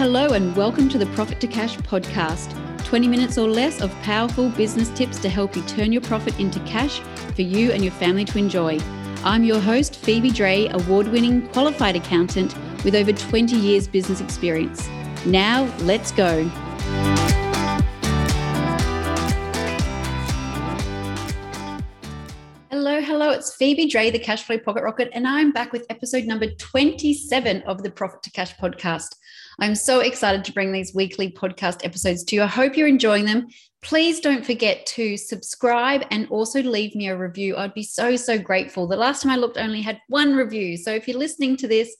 hello, and welcome to the Profit to Cash podcast 20 minutes or less of powerful business tips to help you turn your profit into cash for you and your family to enjoy. I'm your host, Phoebe Dre, award winning qualified accountant with over 20 years business experience. Now, let's go. Hello, hello. It's Phoebe Dre, the Cashflow Pocket Rocket, and I'm back with episode number 27 of the Profit to Cash podcast. I'm so excited to bring these weekly podcast episodes to you. I hope you're enjoying them. Please don't forget to subscribe and also leave me a review. I'd be so, so grateful. The last time I looked, I only had one review. So if you're listening to this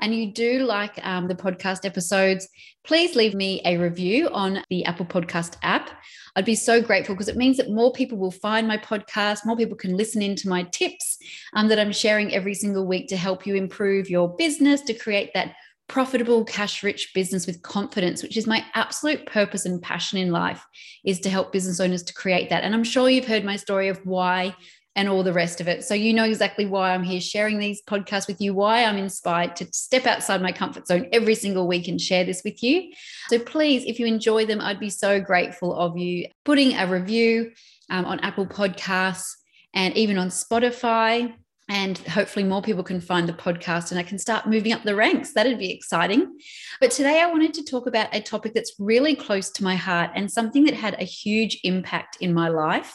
and you do like um, the podcast episodes, please leave me a review on the Apple Podcast app. I'd be so grateful because it means that more people will find my podcast, more people can listen into my tips um, that I'm sharing every single week to help you improve your business, to create that profitable cash rich business with confidence which is my absolute purpose and passion in life is to help business owners to create that and i'm sure you've heard my story of why and all the rest of it. So you know exactly why i'm here sharing these podcasts with you why i'm inspired to step outside my comfort zone every single week and share this with you. So please if you enjoy them i'd be so grateful of you putting a review um, on apple podcasts and even on spotify and hopefully more people can find the podcast and I can start moving up the ranks. That'd be exciting. But today I wanted to talk about a topic that's really close to my heart and something that had a huge impact in my life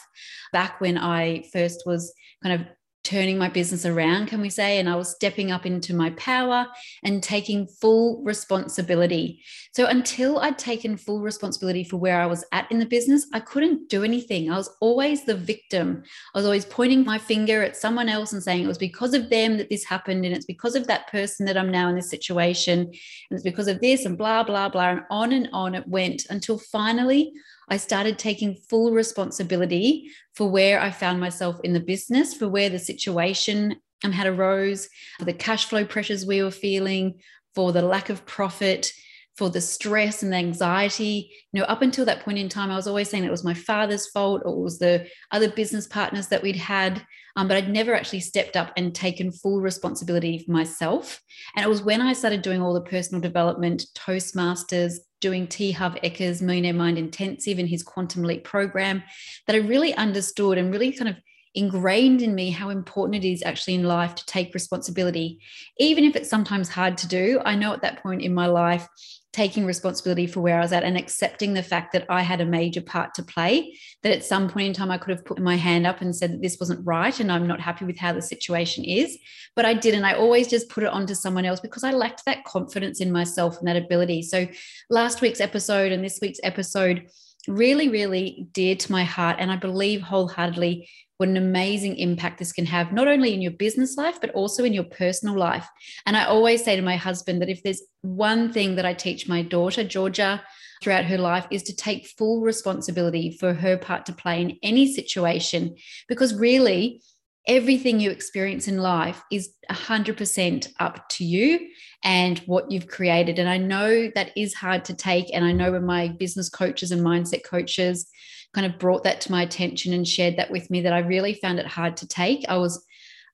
back when I first was kind of turning my business around, can we say? And I was stepping up into my power and taking full responsibility. So until I'd taken full responsibility for where I was at in the business, I couldn't do anything. I was always the victim. I was always pointing my finger at someone else and saying it was because of them that this happened. And it's because of that person that I'm now in this situation. And it's because of this and blah, blah, blah. And on and on it went until finally I started taking full responsibility for where I found myself in the business, for where the situation um, had arose, for the cash flow pressures we were feeling, for the lack of profit, for the stress and the anxiety. You know, up until that point in time, I was always saying it was my father's fault or it was the other business partners that we'd had. Um, but I'd never actually stepped up and taken full responsibility for myself. And it was when I started doing all the personal development, Toastmasters, doing T. Harv Eker's Millionaire Mind Intensive and his Quantum Leap program that I really understood and really kind of ingrained in me how important it is actually in life to take responsibility, even if it's sometimes hard to do. I know at that point in my life, taking responsibility for where I was at and accepting the fact that I had a major part to play, that at some point in time I could have put my hand up and said that this wasn't right and I'm not happy with how the situation is. But I didn't. I always just put it onto someone else because I lacked that confidence in myself and that ability. So last week's episode and this week's episode really, really dear to my heart. And I believe wholeheartedly what an amazing impact this can have, not only in your business life, but also in your personal life. And I always say to my husband that if there's one thing that I teach my daughter, Georgia, throughout her life is to take full responsibility for her part to play in any situation, because really, everything you experience in life is 100% up to you and what you've created. And I know that is hard to take. And I know when my business coaches and mindset coaches kind of brought that to my attention and shared that with me that I really found it hard to take. I was,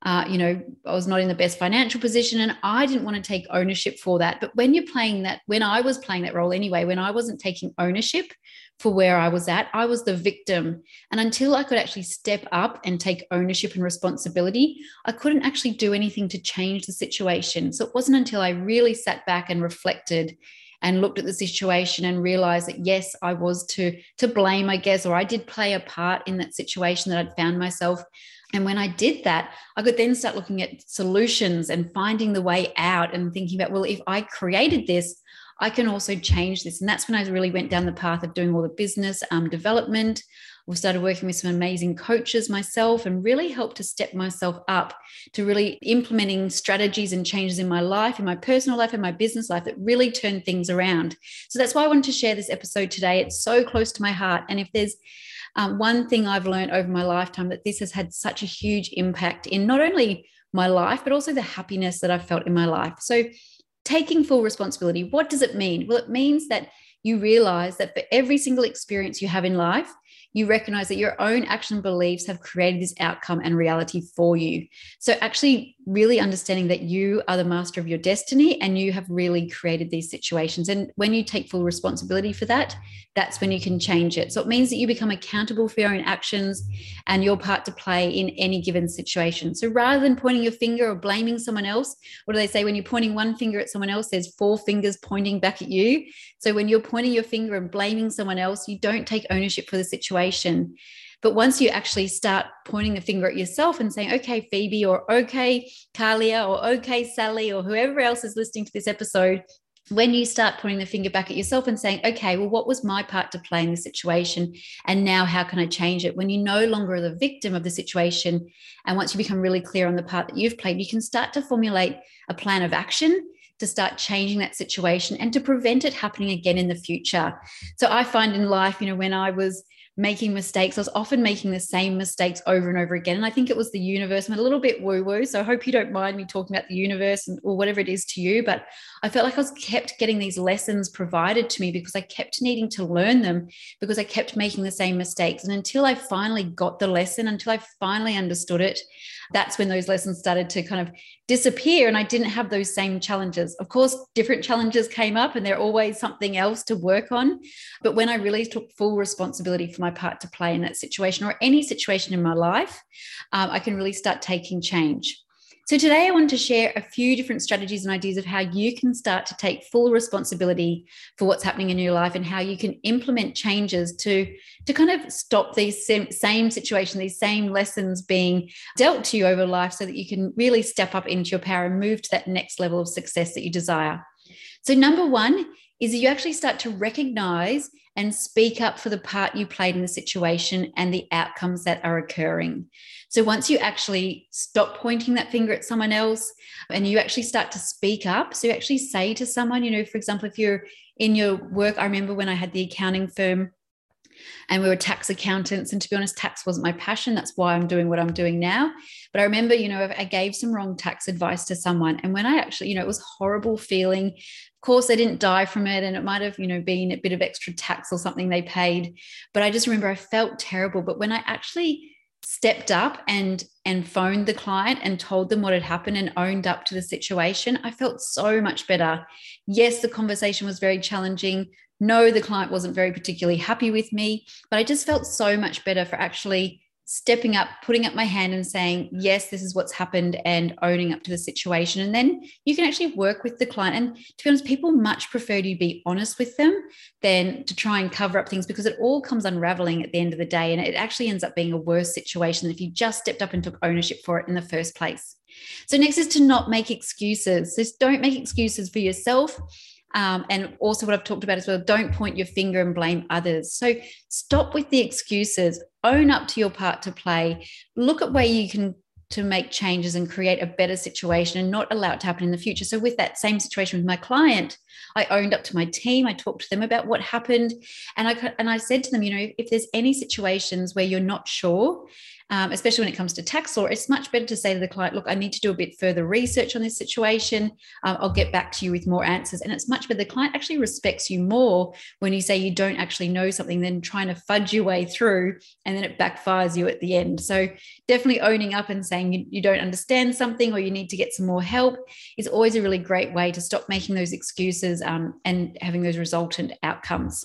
uh, you know, I was not in the best financial position and I didn't want to take ownership for that. But when you're playing that, when I was playing that role anyway, when I wasn't taking ownership for where I was at, I was the victim. And until I could actually step up and take ownership and responsibility, I couldn't actually do anything to change the situation. So it wasn't until I really sat back and reflected and looked at the situation and realized that yes i was to to blame i guess or i did play a part in that situation that i'd found myself and when i did that i could then start looking at solutions and finding the way out and thinking about well if i created this I can also change this. And that's when I really went down the path of doing all the business um, development. Started working with some amazing coaches myself and really helped to step myself up to really implementing strategies and changes in my life, in my personal life, and my business life that really turned things around. So that's why I wanted to share this episode today. It's so close to my heart. And if there's um, one thing I've learned over my lifetime that this has had such a huge impact in not only my life, but also the happiness that I've felt in my life. So taking full responsibility, what does it mean? Well, it means that you realize that for every single experience you have in life, you recognize that your own action beliefs have created this outcome and reality for you. So, actually, really understanding that you are the master of your destiny and you have really created these situations. And when you take full responsibility for that, that's when you can change it. So, it means that you become accountable for your own actions and your part to play in any given situation. So, rather than pointing your finger or blaming someone else, what do they say? When you're pointing one finger at someone else, there's four fingers pointing back at you. So, when you're pointing your finger and blaming someone else, you don't take ownership for the situation. But once you actually start pointing the finger at yourself and saying, okay, Phoebe, or okay, Kalia, or okay, Sally, or whoever else is listening to this episode, when you start pointing the finger back at yourself and saying, okay, well, what was my part to play in the situation? And now how can I change it? When you no longer are the victim of the situation, and once you become really clear on the part that you've played, you can start to formulate a plan of action to start changing that situation and to prevent it happening again in the future. So I find in life, you know, when I was making mistakes. I was often making the same mistakes over and over again. And I think it was the universe. I'm a little bit woo woo. So I hope you don't mind me talking about the universe and, or whatever it is to you. But I felt like I was kept getting these lessons provided to me because I kept needing to learn them because I kept making the same mistakes. And until I finally got the lesson, until I finally understood it, that's when those lessons started to kind of disappear and I didn't have those same challenges. Of course, different challenges came up and they're always something else to work on. But when I really took full responsibility for my part to play in that situation or any situation in my life, um, I can really start taking change. So, today I wanted to share a few different strategies and ideas of how you can start to take full responsibility for what's happening in your life and how you can implement changes to, to kind of stop these same, situations, these same lessons being dealt to you over life so that you can really step up into your power and move to that next level of success that you desire. So, number one is you actually start to recognize and speak up for the part you played in the situation and the outcomes that are occurring. So once you actually stop pointing that finger at someone else and you actually start to speak up, so you actually say to someone, you know, for example, if you're in your work, I remember when I had the accounting firm and we were tax accountants and to be honest tax wasn't my passion that's why i'm doing what i'm doing now but i remember you know i gave some wrong tax advice to someone and when i actually you know it was horrible feeling of course, they didn't die from it, and it might have, you know, been a bit of extra tax or something they paid. But I just remember I felt terrible. But when I actually stepped up and and phoned the client and told them what had happened and owned up to the situation, I felt so much better. Yes, the conversation was very challenging. No, the client wasn't very particularly happy with me, but I just felt so much better for actually stepping up, putting up my hand and saying, yes, this is what's happened and owning up to the situation. And then you can actually work with the client. And to be honest, people much prefer to be honest with them than to try and cover up things because it all comes unraveling at the end of the day. And it actually ends up being a worse situation than if you just stepped up and took ownership for it in the first place. So, next is to not make excuses. Just don't make excuses for yourself um, and also, what I've talked about as well don't point your finger and blame others. So, stop with the excuses, own up to your part to play, look at where you can to make changes and create a better situation and not allow it to happen in the future. So, with that same situation with my client, I owned up to my team. I talked to them about what happened, and I and I said to them, you know, if, if there's any situations where you're not sure um, especially when it comes to tax law, it's much better to say to the client, look, I need to do a bit further research on this situation. Um, I'll get back to you with more answers. And it's much better. The client actually respects you more when you say you don't actually know something than trying to fudge your way through and then it backfires you at the end. So definitely owning up and saying you, you don't understand something or you need to get some more help is always a really great way to stop making those excuses um, and having those resultant outcomes.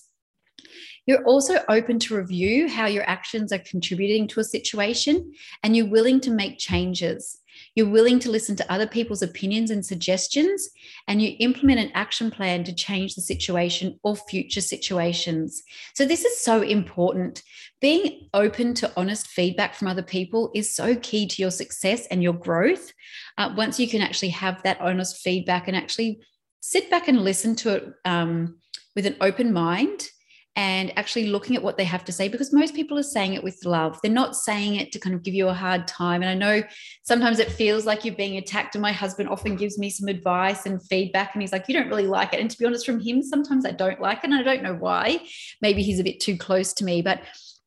You're also open to review how your actions are contributing to a situation and you're willing to make changes. You're willing to listen to other people's opinions and suggestions, and you implement an action plan to change the situation or future situations. So, this is so important. Being open to honest feedback from other people is so key to your success and your growth. Uh, once you can actually have that honest feedback and actually sit back and listen to it um, with an open mind and actually looking at what they have to say because most people are saying it with love. They're not saying it to kind of give you a hard time. And I know sometimes it feels like you're being attacked. And my husband often gives me some advice and feedback. And he's like, You don't really like it. And to be honest, from him, sometimes I don't like it. And I don't know why. Maybe he's a bit too close to me. But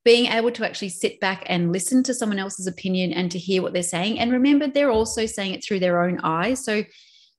being able to actually sit back and listen to someone else's opinion and to hear what they're saying. And remember, they're also saying it through their own eyes. So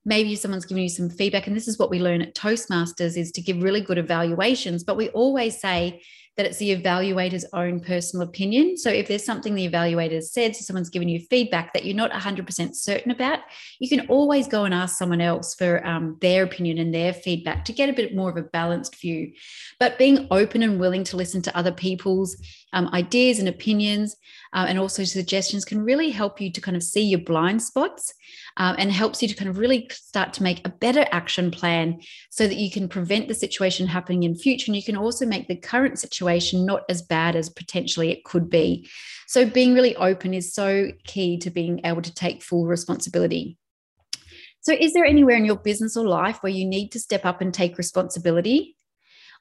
maybe someone's giving you some feedback and this is what we learn at toastmasters is to give really good evaluations but we always say that it's the evaluator's own personal opinion. So if there's something the evaluator said, so someone's given you feedback that you're not 100% certain about, you can always go and ask someone else for um, their opinion and their feedback to get a bit more of a balanced view. But being open and willing to listen to other people's um, ideas and opinions uh, and also suggestions can really help you to kind of see your blind spots um, and helps you to kind of really start to make a better action plan so that you can prevent the situation happening in future. And you can also make the current situation not as bad as potentially it could be. So being really open is so key to being able to take full responsibility. So is there anywhere in your business or life where you need to step up and take responsibility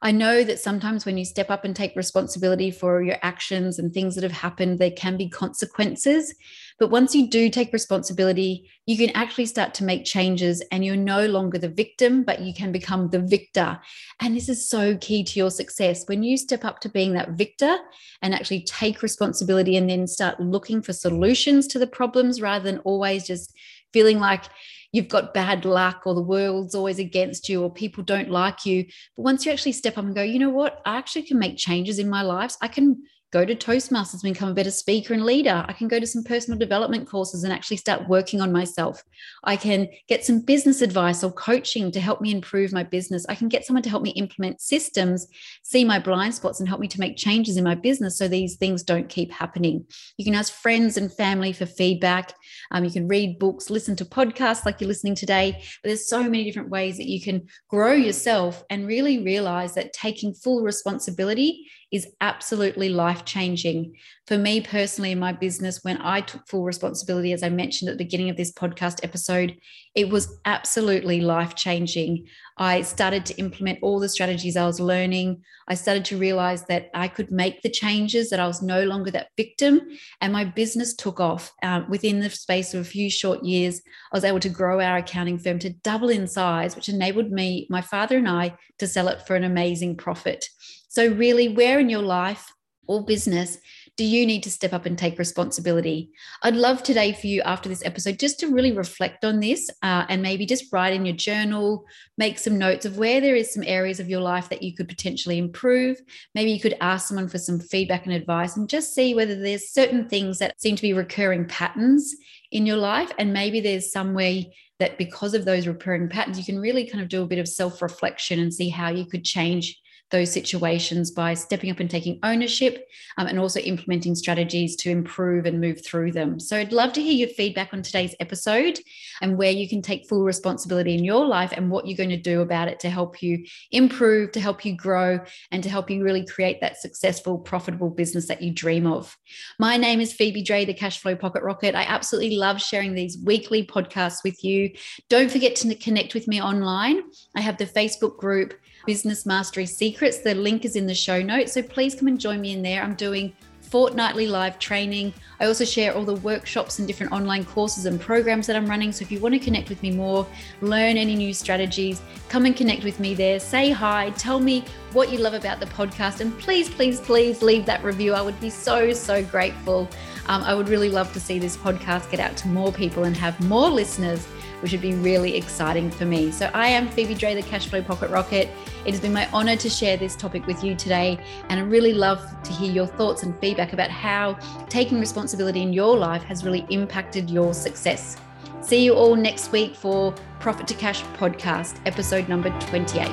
I know that sometimes when you step up and take responsibility for your actions and things that have happened, there can be consequences. But once you do take responsibility, you can actually start to make changes and you're no longer the victim, but you can become the victor. And this is so key to your success. When you step up to being that victor and actually take responsibility and then start looking for solutions to the problems rather than always just feeling like you've got bad luck or the world's always against you or people don't like you. But once you actually step up and go, you know what, I actually can make changes in my lives. I can go to Toastmasters and become a better speaker and leader. I can go to some personal development courses and actually start working on myself. I can get some business advice or coaching to help me improve my business. I can get someone to help me implement systems, see my blind spots, and help me to make changes in my business so these things don't keep happening. You can ask friends and family for feedback. Um, you can read books, listen to podcasts like you're listening today. But there's so many different ways that you can grow yourself and really realize that taking full responsibility is absolutely life changing. For me personally, in my business, when I took full responsibility, as I mentioned at the beginning of this podcast episode, it was absolutely life changing. I started to implement all the strategies I was learning. I started to realize that I could make the changes, that I was no longer that victim, and my business took off. Uh, within the space of a few short years, I was able to grow our accounting firm to double in size, which enabled me, my father, and I to sell it for an amazing profit. So, really, where in your life or business do you need to step up and take responsibility? I'd love today for you after this episode just to really reflect on this uh, and maybe just write in your journal, make some notes of where there is some areas of your life that you could potentially improve. Maybe you could ask someone for some feedback and advice and just see whether there's certain things that seem to be recurring patterns in your life. And maybe there's some way that because of those recurring patterns, you can really kind of do a bit of self reflection and see how you could change those situations by stepping up and taking ownership um, and also implementing strategies to improve and move through them. So I'd love to hear your feedback on today's episode and where you can take full responsibility in your life and what you're going to do about it to help you improve, to help you grow, and to help you really create that successful, profitable business that you dream of. My name is Phoebe Dre, the Cashflow Pocket Rocket. I absolutely love sharing these weekly podcasts with you. Don't forget to connect with me online. I have the Facebook group Business Mastery Secrets. The link is in the show notes. So please come and join me in there. I'm doing fortnightly live training. I also share all the workshops and different online courses and programs that I'm running. So if you want to connect with me more, learn any new strategies, come and connect with me there. Say hi, tell me what you love about the podcast, and please, please, please leave that review. I would be so, so grateful. Um, I would really love to see this podcast get out to more people and have more listeners which would be really exciting for me. So I am Phoebe Dre, the Cashflow Pocket Rocket. It has been my honor to share this topic with you today. And I really love to hear your thoughts and feedback about how taking responsibility in your life has really impacted your success. See you all next week for Profit to Cash podcast, episode number 28.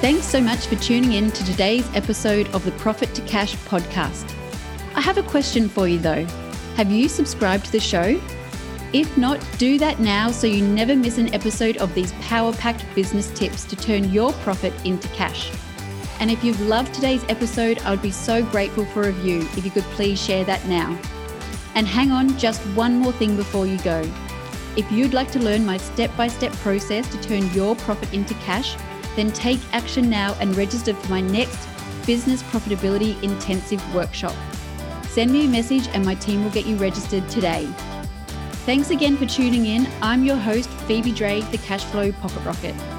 Thanks so much for tuning in to today's episode of the Profit to Cash podcast. I have a question for you though. Have you subscribed to the show? If not, do that now so you never miss an episode of these power packed business tips to turn your profit into cash. And if you've loved today's episode, I would be so grateful for a review if you could please share that now. And hang on, just one more thing before you go. If you'd like to learn my step by step process to turn your profit into cash, then take action now and register for my next Business Profitability Intensive Workshop. Send me a message and my team will get you registered today. Thanks again for tuning in. I'm your host, Phoebe Dre, the Cashflow Pocket Rocket.